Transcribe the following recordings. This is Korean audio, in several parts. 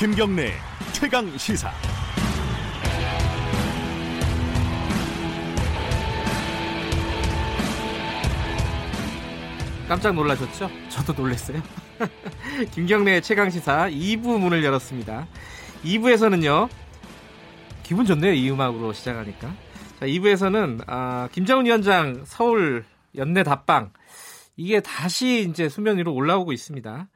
김경래 최강 시사. 깜짝 놀라셨죠? 저도 놀랐어요. 김경래 최강 시사 2부 문을 열었습니다. 2부에서는요. 기분 좋네요. 이 음악으로 시작하니까. 자, 2부에서는 아, 김정은 위원장 서울 연내 답방 이게 다시 이제 수면 위로 올라오고 있습니다.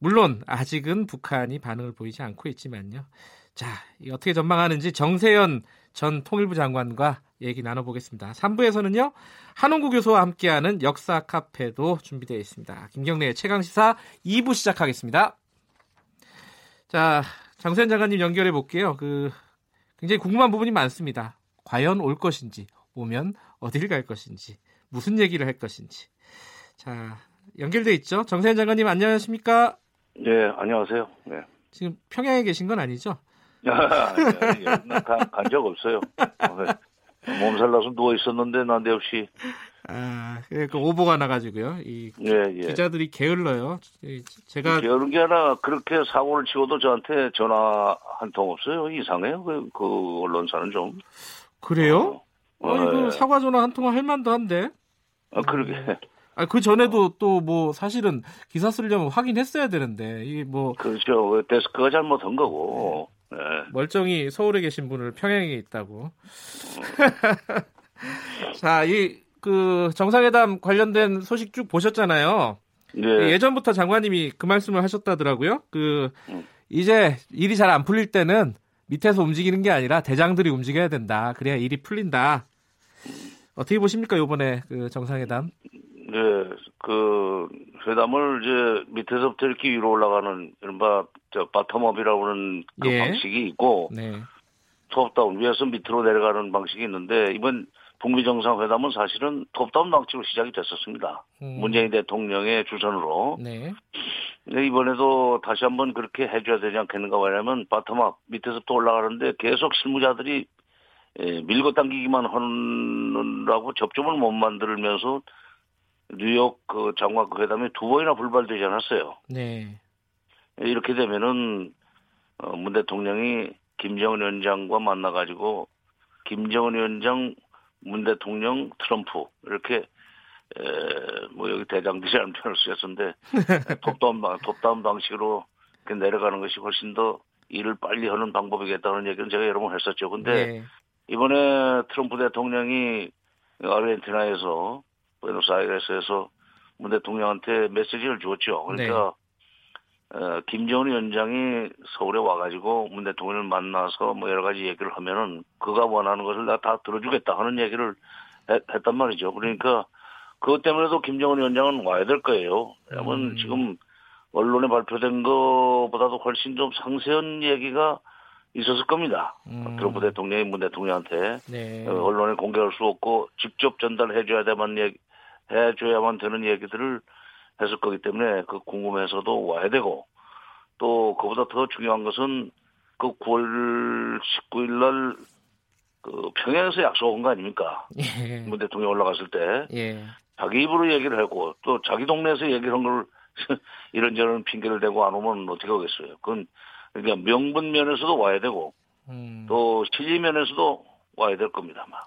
물론 아직은 북한이 반응을 보이지 않고 있지만요. 자, 어떻게 전망하는지 정세현 전 통일부 장관과 얘기 나눠보겠습니다. 3부에서는요, 한홍구 교수와 함께하는 역사 카페도 준비되어 있습니다. 김경래의 최강시사 2부 시작하겠습니다. 자, 장세현 장관님 연결해 볼게요. 그, 굉장히 궁금한 부분이 많습니다. 과연 올 것인지, 오면 어딜 갈 것인지, 무슨 얘기를 할 것인지. 자, 연결돼 있죠? 정세현 장관님 안녕하십니까? 네, 안녕하세요. 네. 지금 평양에 계신 건 아니죠? 간적 없어요. 몸살 나서 누워 있었는데 난데없이. 아, 그 오보가 나가지고요. 이 예, 예. 기자들이 게을러요. 제가 게으른 게 아니라 그렇게 사고를 치고도 저한테 전화 한 통 없어요. 이상해요. 그, 그 언론사는 좀. 그래요? 어, 아니 그 예. 사과 전화 한통할 만도 한데. 아, 그러게. 아, 그 전에도 또 뭐 사실은 기사 쓰려면 확인했어야 되는데 이게 뭐 그렇죠. 그 데스크가 잘못한 거고. 네. 멀쩡히 서울에 계신 분을 평양에 있다고. 자, 이 그 정상회담 관련된 소식 쭉 보셨잖아요. 네. 예전부터 장관님이 그 말씀을 하셨다더라고요. 그 음. 이제 일이 잘 안 풀릴 때는 밑에서 움직이는 게 아니라 대장들이 움직여야 된다. 그래야 일이 풀린다. 어떻게 보십니까 이번에 그 정상회담? 네, 그 회담을 이제 밑에서부터 이렇게 위로 올라가는 이른바 저 bottom-up이라고 하는 그 예. 방식이 있고 네. top-down 위에서 밑으로 내려가는 방식이 있는데 이번 북미 정상회담은 사실은 top-down 방식으로 시작이 됐었습니다. 음, 문재인 대통령의 주선으로. 네. 근데 이번에도 다시 한번 그렇게 해줘야 되지 않겠는가 왜냐하면 바텀업 밑에서부터 올라가는데 계속 실무자들이 예, 밀고 당기기만 하느라고 접점을 못 만들면서 뉴욕 그 장관 그 회담이 두 번이나 불발되지 않았어요. 네. 이렇게 되면은 어, 문 대통령이 김정은 위원장과 만나가지고 김정은 위원장, 문 대통령, 트럼프 이렇게 에, 뭐 여기 대장들이라는 표현을 쓰셨는데 톱다운 방 톱다운 방식으로 이렇게 내려가는 것이 훨씬 더 일을 빨리 하는 방법이겠다는 얘기는 제가 여러 번 했었죠. 근데 네. 이번에 트럼프 대통령이 아르헨티나에서 부에노스아이레스에서 문 대통령한테 메시지를 줬죠. 그러니까 어, 김정은 위원장이 서울에 와가지고 문 대통령을 만나서 뭐 여러 가지 얘기를 하면은 그가 원하는 것을 내가 다 들어주겠다 하는 얘기를 했, 단 말이죠. 그러니까 그것 때문에도 김정은 위원장은 와야 될 거예요. 왜냐면 음. 지금 언론에 발표된 것보다도 훨씬 좀 상세한 얘기가 있었을 겁니다. 음. 트럼프 대통령이 문 대통령한테 네. 어, 언론에 공개할 수 없고 직접 전달해줘야 되만 얘기, 해줘야만 되는 얘기들을 했을 거기 때문에 그 궁금해서도 와야 되고 또 그보다 더 중요한 것은 그 9월 19일 날 그 평양에서 약속한 거 아닙니까? 예. 문 대통령 올라갔을 때 예. 자기 입으로 얘기를 하고 또 자기 동네에서 얘기를 한 걸 이런저런 핑계를 대고 안 오면 어떻게 하겠어요? 그건 그러니까 명분 면에서도 와야 되고 음. 또 실리 면에서도 와야 될 겁니다. 아마.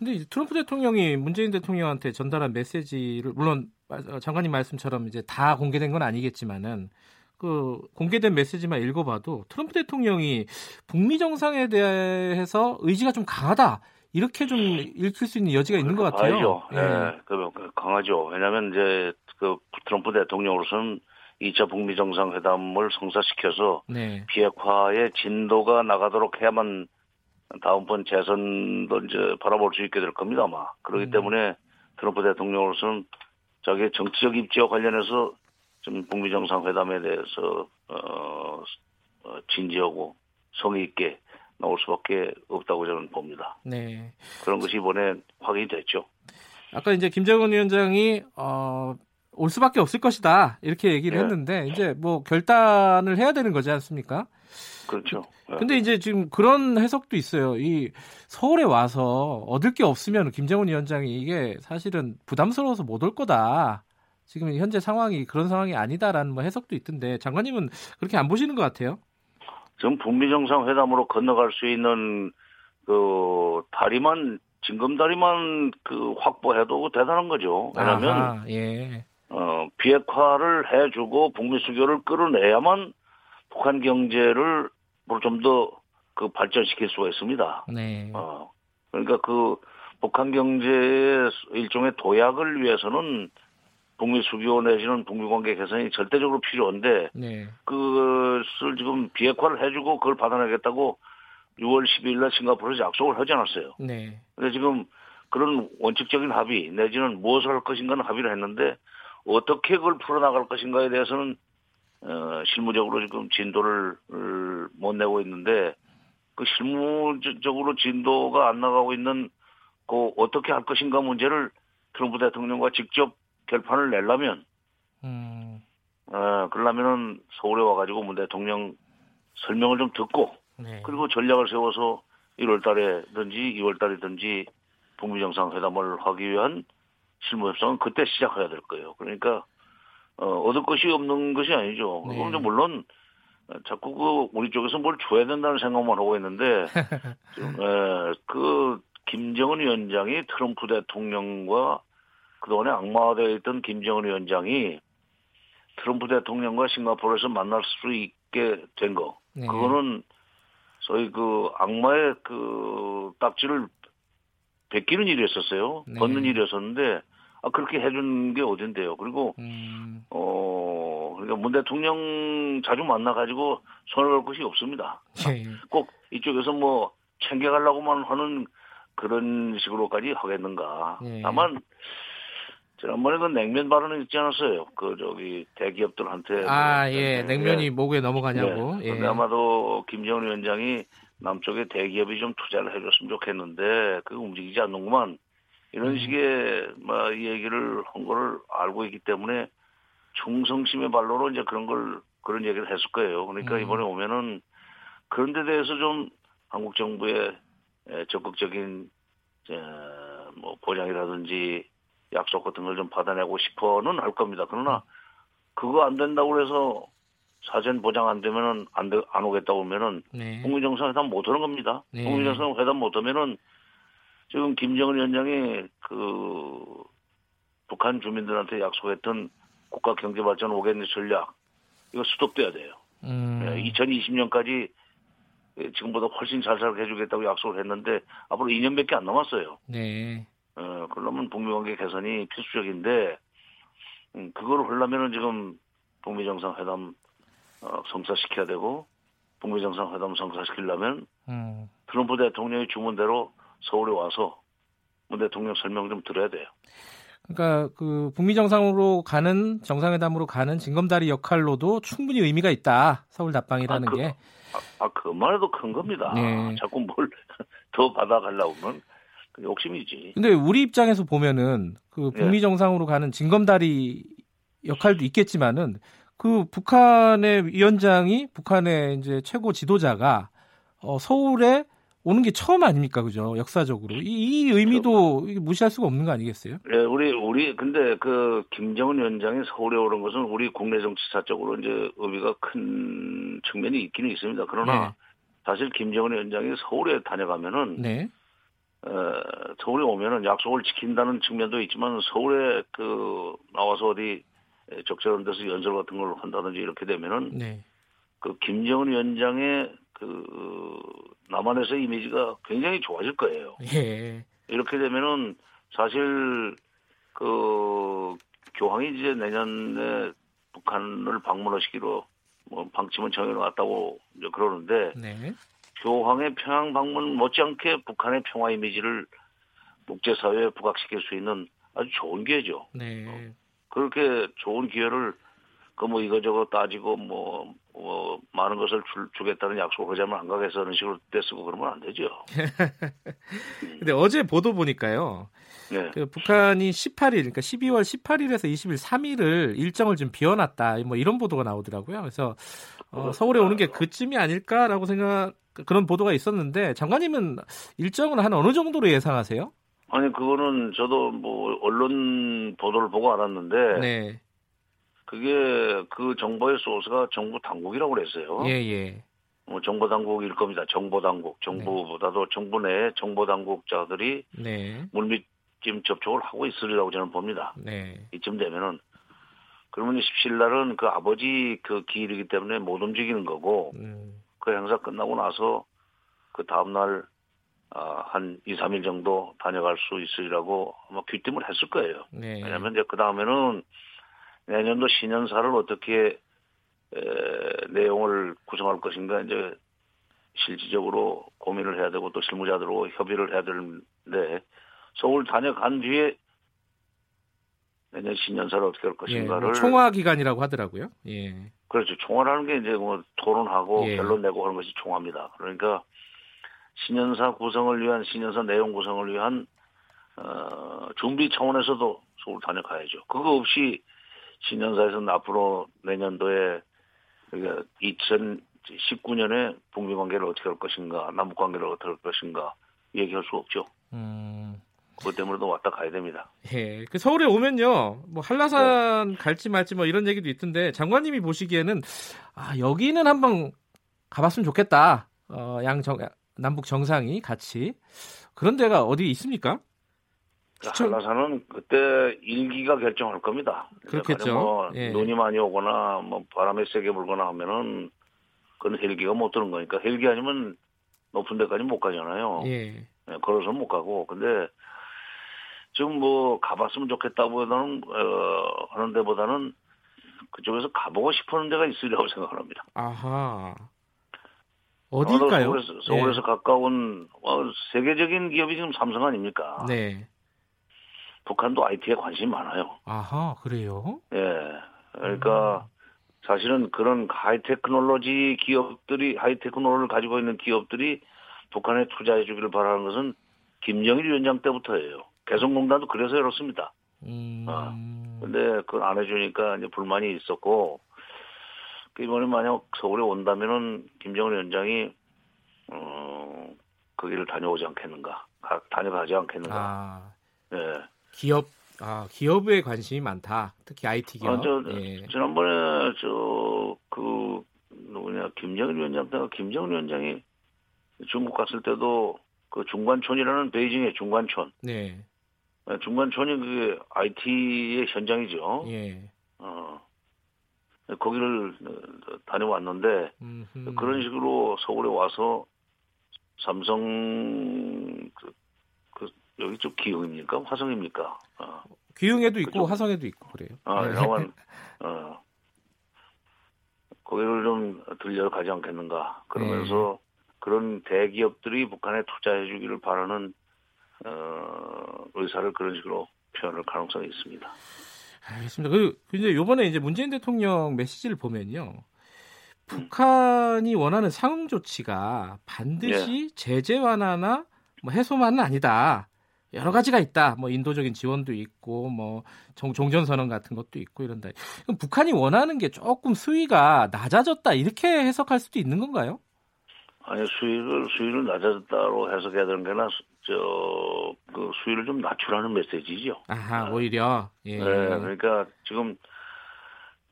근데 이제 트럼프 대통령이 문재인 대통령한테 전달한 메시지를 물론 어, 장관님 말씀처럼 이제 다 공개된 건 아니겠지만은 그 공개된 메시지만 읽어봐도 트럼프 대통령이 북미 정상에 대해서 의지가 좀 강하다 이렇게 좀 읽힐 수 있는 여지가 있는 것 같아요. 알죠. 예. 그 강하죠. 왜냐하면 이제 그 트럼프 대통령으로서는 2차 북미 정상회담을 성사시켜서 네. 비핵화의 진도가 나가도록 해야만 다음번 재선도 이제 바라볼 수 있게 될 겁니다, 아마. 그렇기 음. 때문에 트럼프 대통령으로서는 자기의 정치적 입지와 관련해서 좀 북미 정상회담에 대해서 어, 어, 진지하고 성의 있게 나올 수밖에 없다고 저는 봅니다. 네. 그런 것이 이번에 확인이 됐죠. 아까 이제 김정은 위원장이 어, 올 수밖에 없을 것이다 이렇게 얘기를 예. 했는데 이제 뭐 결단을 해야 되는 거지 않습니까? 그렇죠. 예. 근데 이제 지금 그런 해석도 있어요. 이 서울에 와서 얻을 게 없으면 김정은 위원장이 이게 사실은 부담스러워서 못 올 거다. 지금 현재 상황이 그런 상황이 아니다라는 뭐 해석도 있던데 장관님은 그렇게 안 보시는 것 같아요. 지금 북미 정상회담으로 건너갈 수 있는 그 다리만 징검다리만 그 확보해도 대단한 거죠. 왜냐하면 아하, 예. 어, 비핵화를 해주고 북미 수교를 끌어내야만 북한 경제를 좀 더 그 발전시킬 수가 있습니다. 네. 어, 그러니까 그 북한 경제의 일종의 도약을 위해서는 북미 수교 내지는 북미 관계 개선이 절대적으로 필요한데 네. 그것을 지금 비핵화를 해주고 그걸 받아내겠다고 6월 12일 날 싱가포르에서 약속을 하지 않았어요. 네. 근데 지금 그런 원칙적인 합의 내지는 무엇을 할 것인가는 합의를 했는데 어떻게 그걸 풀어나갈 것인가에 대해서는 어, 실무적으로 지금 진도를 어, 못 내고 있는데 그 실무적으로 진도가 안 나가고 있는 그 어떻게 할 것인가 문제를 트럼프 대통령과 직접 결판을 내려면 음. 어, 그러려면은 서울에 와가지고 문 대통령 설명을 좀 듣고 네. 그리고 전략을 세워서 1월 달에든지 2월 달이든지 북미 정상회담을 하기 위한 실무 협상은 그때 시작해야 될 거예요. 그러니까 어, 얻을 것이 없는 것이 아니죠. 네. 그런데 물론 어, 자꾸 그 우리 쪽에서 뭘 줘야 된다는 생각만 하고 있는데 지금, 에, 그 김정은 위원장이 트럼프 대통령과 그동안에 악마화되어 있던 김정은 위원장이 트럼프 대통령과 싱가포르에서 만날 수 있게 된 거. 네. 그거는 소위 그 악마의 그 딱지를 베끼는 일이었었어요. 네. 벗는 일이었었는데 아 그렇게 해준 게 어딘데요. 그리고 음. 어 그러니까 문 대통령 자주 만나 가지고 손을 걸 것이 없습니다. 예. 꼭 이쪽에서 뭐 챙겨가려고만 하는 그런 식으로까지 하겠는가. 예. 다만 지난번에 그 냉면 발언을 있지 않았어요. 그 저기 대기업들한테 아, 뭐 예. 냉면이 목에 넘어가냐고. 네. 예. 근데 아마도 김정은 위원장이 남쪽에 대기업이 좀 투자를 해줬으면 좋겠는데 그 움직이지 않는구만 이런 음. 식의 뭐 얘기를 한 거를 알고 있기 때문에 충성심의 발로로 이제 그런 걸 그런 얘기를 했을 거예요. 그러니까 음. 이번에 오면은 그런 데 대해서 좀 한국 정부의 에, 적극적인 에, 뭐 보장이라든지 약속 같은 걸 좀 받아내고 싶어는 할 겁니다. 그러나 그거 안 된다고 해서 사전 보장 안 되면은 안, 돼- 안 오겠다고 하면은 네. 북미 정상 회담 못 하는 겁니다. 네. 북미 정상 회담 못 하면은 지금 김정은 위원장이 그 북한 주민들한테 약속했던 국가 경제 발전 5개년 전략 이거 스톱돼야 돼요. 음. 2020년까지 지금보다 훨씬 잘 살게 해주겠다고 약속을 했는데 앞으로 2년밖에 안 남았어요. 네. 어, 그러면 북미 관계 개선이 필수적인데, 음, 그거를 하려면은 지금 북미 정상회담, 어, 성사시켜야 되고, 북미 정상회담 성사시키려면 음. 트럼프 대통령의 주문대로 서울에 와서 문 대통령 설명 좀 들어야 돼요. 그러니까 그 북미 정상으로 가는 정상회담으로 가는 징검다리 역할로도 충분히 의미가 있다. 서울 답방이라는 아, 그- 게. 아, 아, 그만 해도 큰 겁니다. 네. 자꾸 뭘 더 받아가려고 하면 그 욕심이지. 근데 우리 입장에서 보면은 그 북미 예. 정상으로 가는 징검다리 역할도 있겠지만은 그 북한의 위원장이 북한의 이제 최고 지도자가 어, 서울에 오는 게 처음 아닙니까, 그죠? 역사적으로 이, 이 의미도 이게 무시할 수가 없는 거 아니겠어요? 예, 우리, 우리, 근데 그, 김정은 위원장이 서울에 오는 것은 우리 국내 정치사적으로 이제 의미가 큰 측면이 있기는 있습니다. 그러나 네. 사실 김정은 위원장이 서울에 다녀가면은, 네, 어, 서울에 오면은 약속을 지킨다는 측면도 있지만 서울에 그, 나와서 어디 적절한 데서 연설 같은 걸 한다든지 이렇게 되면은 네, 그 김정은 위원장의 그, 남한에서의 이미지가 굉장히 좋아질 거예요. 예, 이렇게 되면은 사실 그 교황이 이제 내년에 북한을 방문하시기로 뭐 방침은 정해놨다고 이제 그러는데 네, 교황의 평양 방문 못지않게 북한의 평화 이미지를 국제 사회에 부각시킬 수 있는 아주 좋은 기회죠. 네, 그렇게 좋은 기회를 그 뭐 이거저거 따지고 뭐, 뭐 많은 것을 줄, 주겠다는 약속을 하자면 안 가겠어 하는 식으로 떼쓰고 그러면 안 되죠. 근데 어제 보도 보니까요. 네. 그 북한이 18일, 그러니까 12월 18일에서 20일 3일을 일정을 좀 비워놨다. 뭐 이런 보도가 나오더라고요. 그래서 어, 서울에 오는 게 그쯤이 아닐까라고 생각 그런 보도가 있었는데 장관님은 일정은 한 어느 정도로 예상하세요? 아니 그거는 저도 뭐 언론 보도를 보고 알았는데 네, 그게 그 정보의 소스가 정부 당국이라고 그랬어요. 예, 예, 뭐 정보 당국일 겁니다. 정보 당국, 정부보다도 정부 내 정보 당국자들이 네. 물밑 접촉을 하고 있으리라고 저는 봅니다. 네. 이쯤 되면은 그러면 17일 날은 그 아버지 그 기일이기 때문에 못 움직이는 거고 음, 그 행사 끝나고 나서 그 다음 날 아, 한 2, 3일 정도 다녀갈 수 있으리라고 아마 귀띔을 했을 거예요. 네. 왜냐면 이제 그 다음에는 내년도 신년사를 어떻게 에, 내용을 구성할 것인가 이제 실질적으로 고민을 해야 되고 또 실무자들하고 협의를 해야 되는데 서울 다녀간 뒤에 내년 신년사를 어떻게 할 예, 것인가를 뭐 총화 기간이라고 하더라고요. 예. 그렇죠. 총화라는 게 이제 뭐 토론하고 예. 결론 내고 하는 것이 총화입니다. 그러니까 신년사 구성을 위한 신년사 내용 구성을 위한 어, 준비 차원에서도 서울 다녀가야죠. 그거 없이 신년사에서는 앞으로 내년도에 그러니까 2019년에 북미 관계를 어떻게 할 것인가, 남북 관계를 어떻게 할 것인가 얘기할 수 없죠. 음, 그것 때문에도 왔다 가야 됩니다. 예. 그 서울에 오면요, 뭐 한라산 갈지 말지 뭐 이런 얘기도 있던데 장관님이 보시기에는 아 여기는 한번 가봤으면 좋겠다. 어, 양 정, 남북 정상이 같이 그런 데가 어디 있습니까? 추천- 한라산은 그때 일기가 결정할 겁니다. 그렇겠죠. 뭐 예. 눈이 많이 오거나 뭐 바람이 세게 불거나 하면은 그건 헬기가 못 드는 거니까 헬기 아니면 높은 데까지 못 가잖아요. 예. 예, 걸어서 못 가고 근데 지금 뭐 가봤으면 좋겠다보다는 어, 하는 데보다는 그쪽에서 가보고 싶은 데가 있으리라고 생각합니다. 아하. 어딜까요? 서울에서, 서울에서 가까운 어, 세계적인 기업이 지금 삼성 아닙니까? 예. 네. 북한도 IT에 관심이 많아요. 아하, 그래요? 예. 그러니까 사실은 그런 하이테크놀로지 기업들이 하이테크놀로를 가지고 있는 기업들이 북한에 투자해 주기를 바라는 것은 김정일 위원장 때부터예요. 개성공단도 그래서 열었습니다. 음. 아, 근데 그걸 안 해주니까 이제 불만이 있었고 그 이번에 만약 서울에 온다면은 김정일 위원장이 어 거기를 다녀오지 않겠는가, 가- 다녀가지 않겠는가. 아, 예. 기업 아, 기업에 관심이 많다. 특히 IT 기업. 아, 저, 예. 지난번에 저 그 누구냐 김정일 위원장 때가 김정일 위원장이 중국 갔을 때도 그 중관촌이라는 베이징의 중관촌, 네. 예, 중관촌이 그게 IT의 현장이죠. 예. 어, 거기를 어, 다녀왔는데 음흠. 그런 식으로 서울에 와서 삼성 그, 그 여기 좀 기흥입니까 화성입니까? 어, 기흥에도 있고 그쪽. 화성에도 있고 그래요. 아, 네. 영원 어, 거기를 좀 들려가지 않겠는가 그러면서 네. 그런 대기업들이 북한에 투자해주기를 바라는 어, 의사를 그런 식으로 표현할 가능성이 있습니다. 알겠습니다. 그 이제 요번에 이제 문재인 대통령 메시지를 보면요. 북한이 원하는 상응 조치가 반드시 예. 제재 완화나 뭐 해소만은 아니다. 여러 가지가 있다. 뭐 인도적인 지원도 있고 뭐 종, 종전 선언 같은 것도 있고 이런다. 그럼 북한이 원하는 게 조금 수위가 낮아졌다 이렇게 해석할 수도 있는 건가요? 아니 수위를 수위를 낮아졌다로 해석해야 되는 게나 저그 수위를 좀 낮추라는 메시지죠. 아하 아. 오히려 예. 네, 그러니까 지금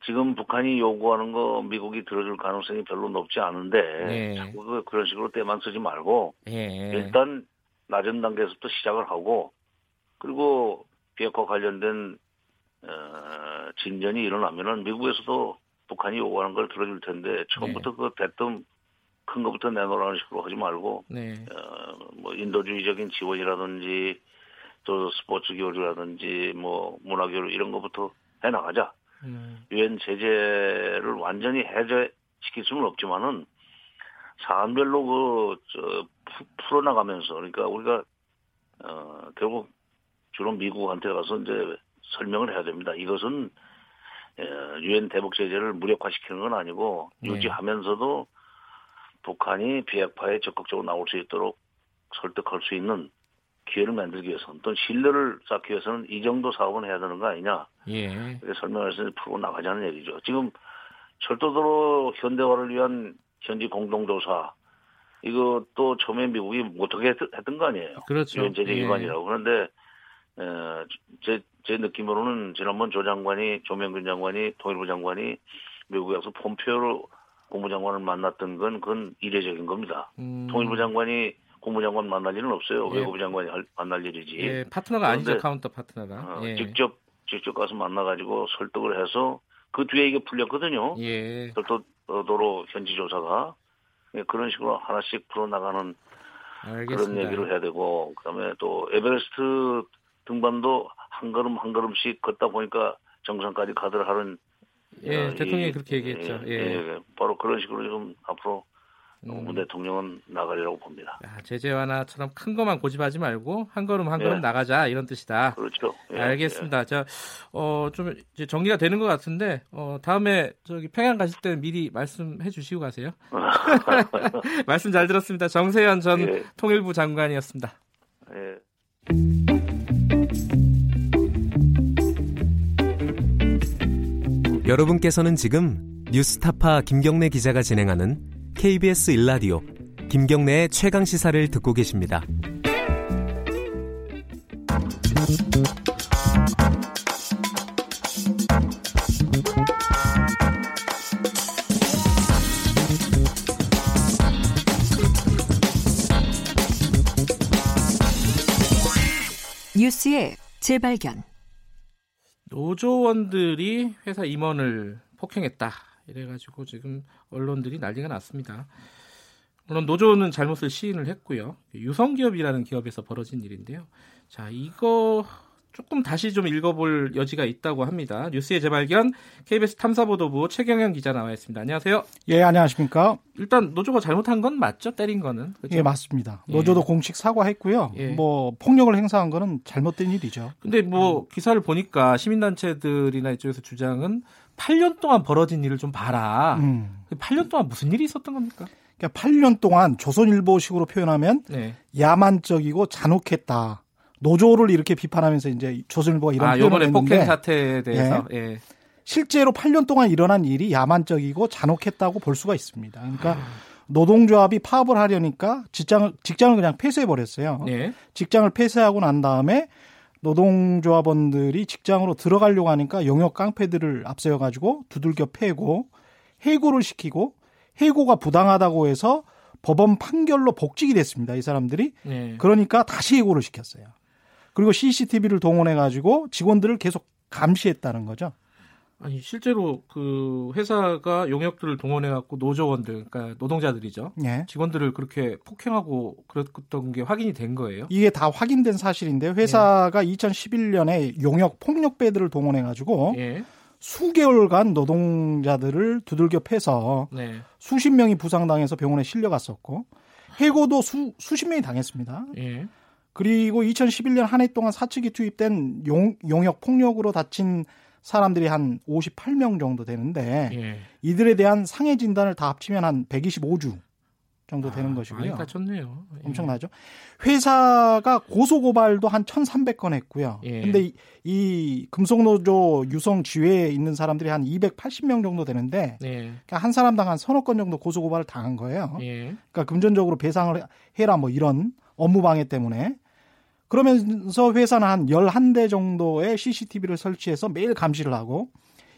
지금 북한이 요구하는 거 미국이 들어줄 가능성이 별로 높지 않은데 네. 자꾸 그- 그런 식으로 때만 쓰지 말고 예. 일단 낮은 단계에서부터 시작을 하고 그리고 비핵화 관련된 어, 진전이 일어나면은 미국에서도 북한이 요구하는 걸 들어줄 텐데 처음부터 그 대뜸 큰 것부터 내놓으라는 식으로 하지 말고 네. 어, 뭐 인도주의적인 지원이라든지 또 스포츠 교류라든지 뭐 문화 교류 이런 것부터 해 나가자. 음, 유엔 제재를 완전히 해제시킬 수는 없지만은 사안별로 그 저 풀어 나가면서 그러니까 우리가 어 결국 주로 미국한테 가서 이제 설명을 해야 됩니다. 이것은 어, 유엔 대북 제재를 무력화시키는 건 아니고 네. 유지하면서도 북한이 비핵화에 적극적으로 나올 수 있도록 설득할 수 있는 기회를 만들기 위해서는 또 신뢰를 쌓기 위해서는 이 정도 사업은 해야 되는 거 아니냐 예. 설명해서 풀고 나가자는 얘기죠. 지금 철도도로 현대화를 위한 현지 공동조사 이거 또 처음에 미국이 못하게 했, 했던 거 아니에요. 그렇죠. 유엔 제재 예. 위반이라고 그런데 에, 제, 제 느낌으로는 지난번 조 장관이 조명균 장관이 통일부 장관이 미국에 가서 폼페이오 국무장관을 만났던 건 그건 이례적인 겁니다. 음. 통일부 장관이 국무장관 만날 일은 없어요. 예. 외교부 장관이 할- 만날 일이지. 예, 파트너가 아니죠 counter partner가. 어, 예. 직접 직접 가서 만나가지고 설득을 해서 그 뒤에 이게 풀렸거든요. 예. 별도로 현지 조사가 예, 그런 식으로 하나씩 풀어나가는 알겠습니다. 그런 얘기를 해야 되고 그다음에 또 에베레스트 등반도 한 걸음 한 걸음씩 걷다 보니까 정상까지 가들 하는 예, 어, 대통령이 이- 그렇게 얘기했죠. 예. 예, 바로 그런 식으로 좀 앞으로 음. 문 대통령은 나가리라고 봅니다. 야, 제재 완화처럼 큰 것만 고집하지 말고 한 걸음 한 걸음 예. 나가자 이런 뜻이다. 그렇죠. 예, 알겠습니다. 자, 어, 좀 이제 정리가 되는 것 같은데, 어, 다음에 저기 평양 가실 때는 미리 말씀해 주시고 가세요. 말씀 잘 들었습니다. 정세현 전 예. 통일부 장관이었습니다. 예. 예. 여러분께서는 지금 뉴스타파 김경래 기자가 진행하는 KBS 일라디오 김경래의 최강 시사를 듣고 계십니다. 뉴스의 재발견. 노조원들이 회사 임원을 폭행했다. 이래가지고 지금 언론들이 난리가 났습니다. 물론 노조는 잘못을 시인을 했고요. 유성기업이라는 기업에서 벌어진 일인데요. 자, 이거 조금 다시 좀 읽어볼 여지가 있다고 합니다. 뉴스의 재발견 KBS 탐사보도부 최경영 기자 나와 있습니다. 안녕하세요. 예, 안녕하십니까? 일단 노조가 잘못한 건 맞죠? 때린 거는. 그렇죠? 예, 맞습니다. 예. 노조도 공식 사과했고요. 예. 뭐 폭력을 행사한 거는 잘못된 일이죠. 근데 뭐 기사를 보니까 시민단체들이나 이쪽에서 주장은 8년 동안 벌어진 일을 좀 봐라. 음. 8년 동안 무슨 일이 있었던 겁니까? 그러니까 8년 동안 조선일보식으로 표현하면 네. 야만적이고 잔혹했다. 노조를 이렇게 비판하면서 이제 조선일보가 이런 아, 표현을 했는데 폭행 사태에 대해서 예. 실제로 8년 동안 일어난 일이 야만적이고 잔혹했다고 볼 수가 있습니다. 그러니까 아. 노동조합이 파업을 하려니까 직장을 직장을 그냥 폐쇄해 버렸어요. 예. 직장을 폐쇄하고 난 다음에 노동조합원들이 직장으로 들어가려고 하니까 용역 깡패들을 앞세워 가지고 두들겨 패고 해고를 시키고 해고가 부당하다고 해서 법원 판결로 복직이 됐습니다. 이 사람들이 예. 그러니까 다시 해고를 시켰어요. 그리고 CCTV를 동원해 가지고 직원들을 계속 감시했다는 거죠. 아니 실제로 그 회사가 용역들을 동원해 갖고 노조원들 그러니까 노동자들이죠. 예. 직원들을 그렇게 폭행하고 그랬던 게 확인이 된 거예요. 이게 다 확인된 사실인데요. 회사가 2011년에 용역 폭력배들을 동원해 가지고 예. 수개월간 노동자들을 두들겨 패서 네. 수십 명이 부상당해서 병원에 실려갔었고 해고도 수, 수십 명이 당했습니다. 예. 그리고 2011년 한 해 동안 사측이 투입된 용, 용역 폭력으로 다친 사람들이 한 58명 정도 되는데 예. 이들에 대한 상해 진단을 다 합치면 한 125주 정도 되는 아, 것이고요. 많이 다쳤네요. 예. 엄청나죠. 회사가 고소 고발도 한 1,300건 했고요. 예. 근데 이, 이 금속노조 유성 지회에 있는 사람들이 한 280명 정도 되는데 예. 그러니까 한 사람당 한 서너 건 정도 고소 고발을 당한 거예요. 예. 그러니까 금전적으로 배상을 해라 뭐 이런 업무 방해 때문에 그러면서 회사는 한 11대 정도의 CCTV를 설치해서 매일 감시를 하고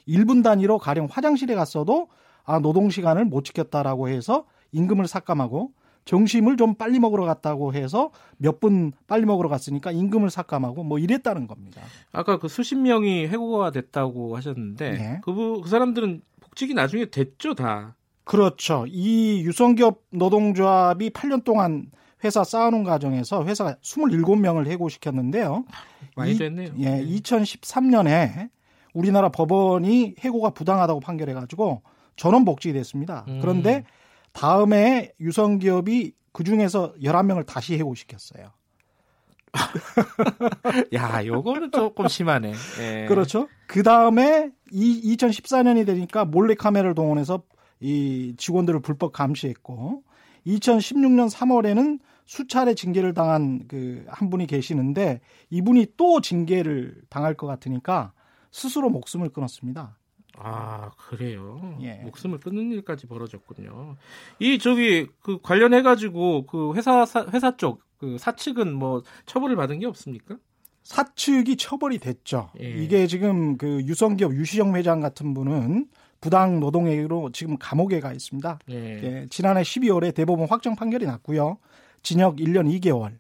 1분 단위로 가령 화장실에 갔어도 아 노동 시간을 못 지켰다라고 해서 임금을 삭감하고 점심을 좀 빨리 먹으러 갔다고 해서 몇 분 빨리 먹으러 갔으니까 임금을 삭감하고 뭐 이랬다는 겁니다. 아까 그 수십 명이 해고가 됐다고 하셨는데 예. 그, 부- 그 사람들은 복직이 나중에 됐죠 다. 그렇죠. 이 유성기업 노동조합이 8년 동안 회사 쌓아놓은 과정에서 회사가 27명을 해고시켰는데요. 많이 이- 됐네요. 예, 2013년에 우리나라 법원이 해고가 부당하다고 판결해가지고 전원 복직이 됐습니다. 음. 그런데 다음에 유성기업이 그 중에서 11명을 다시 해고시켰어요. 야, 요거는 조금 심하네. 예. 그렇죠. 그 다음에 이 2014년이 되니까 몰래 카메라를 동원해서 이 직원들을 불법 감시했고 2016년 3월에는 수차례 징계를 당한 그 한 분이 계시는데 이분이 또 징계를 당할 것 같으니까 스스로 목숨을 끊었습니다. 아, 그래요. 예. 목숨을 끊는 일까지 벌어졌군요. 이 저기 그 관련해 가지고 그 회사 사, 회사 쪽 그 사측은 뭐 처벌을 받은 게 없습니까? 사측이 처벌이 됐죠. 예. 이게 지금 그 유성기업 유시영 회장 같은 분은 부당 노동행위로 지금 감옥에 가 있습니다. 예. 예, 지난해 12월에 대법원 확정 판결이 났고요. 징역 1년 2개월.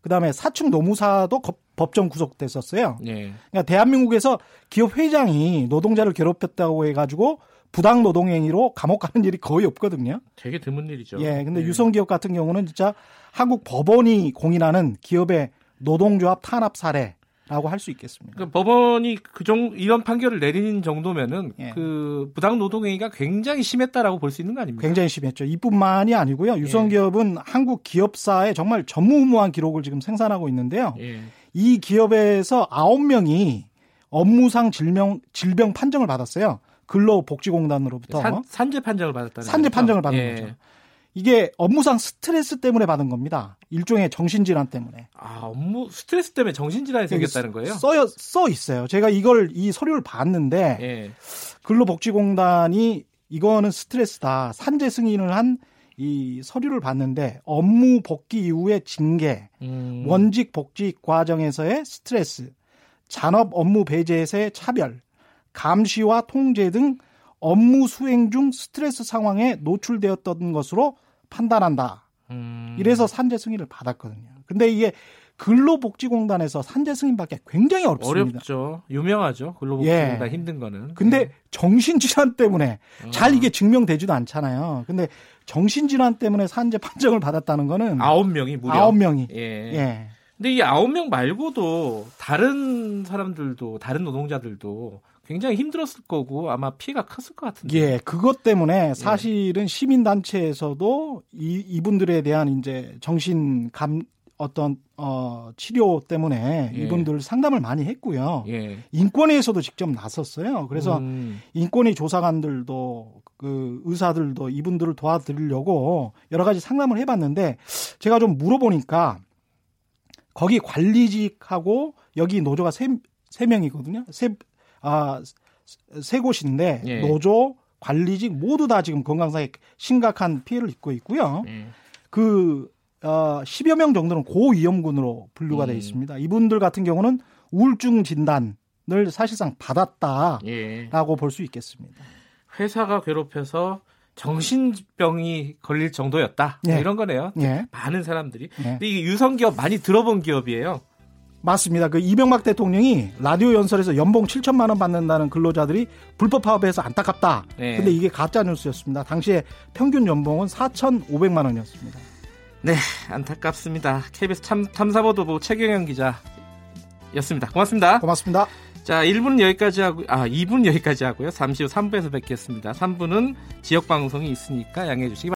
그다음에 사측 노무사도 거- 법정 구속됐었어요. 예. 그러니까 대한민국에서 기업 회장이 노동자를 괴롭혔다고 해가지고 부당 노동 행위로 감옥 가는 일이 거의 없거든요. 되게 드문 일이죠. 예, 근데 유성 기업 같은 경우는 진짜 한국 법원이 공인하는 기업의 노동조합 탄압 사례 라고 할 수 있겠습니다. 그 법원이 그정 이런 판결을 내리는 정도면은 예. 그 부당 노동행위가 굉장히 심했다라고 볼 수 있는 거 아닙니까? 굉장히 심했죠. 이뿐만이 아니고요. 유성기업은 한국 기업사에 정말 전무후무한 기록을 지금 생산하고 있는데요. 예. 이 기업에서 9명이 업무상 질병, 질병 판정을 받았어요. 근로복지공단으로부터. 산, 산재 판정을 받았다는 산재 거죠? 판정을 받은 예. 거죠. 이게 업무상 스트레스 때문에 받은 겁니다. 일종의 정신질환 때문에. 아 업무 스트레스 때문에 정신질환이 생겼다는 거예요? 써, 써 있어요. 제가 이걸 이 서류를 봤는데 예. 근로복지공단이 이거는 스트레스다. 산재 승인을 한 이 서류를 봤는데 업무 복귀 이후의 징계, 음. 원직 복지 과정에서의 스트레스, 잔업 업무 배제에서의 차별, 감시와 통제 등 업무 수행 중 스트레스 상황에 노출되었던 것으로 판단한다. 음. 이래서 산재 승인을 받았거든요. 근데 이게 근로복지공단에서 산재 승인받기 굉장히 어렵습니다. 어렵죠. 유명하죠. 근로복지공단 예. 힘든 거는. 근데 정신질환 때문에 어. 잘 이게 증명되지도 않잖아요. 근데 정신질환 때문에 산재 판정을 받았다는 거는 아홉 명이 무려 아홉 명이 예. 예. 근데 이 아홉 명 말고도 다른 사람들도 다른 노동자들도 굉장히 힘들었을 거고 아마 피해가 컸을 것 같은데. 예, 그것 때문에 사실은 시민 단체에서도 이, 이분들에 대한 이제 정신 감, 어떤, 어, 치료 때문에 예. 이분들 상담을 많이 했고요. 예. 인권위에서도 직접 나섰어요. 그래서 음. 인권위 조사관들도 그 의사들도 이분들을 도와드리려고 여러 가지 상담을 해봤는데 제가 좀 물어보니까 거기 관리직하고 여기 노조가 세, 세 명이거든요. 세, 아, 세 곳인데 예. 노조, 관리직 모두 다 지금 건강상에 심각한 피해를 입고 있고요. 예. 그, 어, 10여 명 정도는 고위험군으로 분류가 되어 음. 있습니다. 이분들 같은 경우는 우울증 진단을 사실상 받았다라고 예. 볼수 있겠습니다. 회사가 괴롭혀서 정신병이 걸릴 정도였다. 뭐 예. 이런 거네요. 예. 많은 사람들이. 예. 근데 이게 유성 기업 많이 들어본 기업이에요. 맞습니다. 그 이명박 대통령이 라디오 연설에서 연봉 7천만 원 받는다는 근로자들이 불법 파업해서 안타깝다. 네. 근데 이게 가짜 뉴스였습니다. 당시에 평균 연봉은 4,500만 원이었습니다. 네, 안타깝습니다. KBS 참, 탐사보도부 최경영 기자였습니다. 고맙습니다. 고맙습니다. 자, 1분 여기까지 하고, 아, 2분 여기까지 하고요. 잠시 후 3부에서 뵙겠습니다. 3부는 지역방송이 있으니까 양해해 주시기 바랍니다.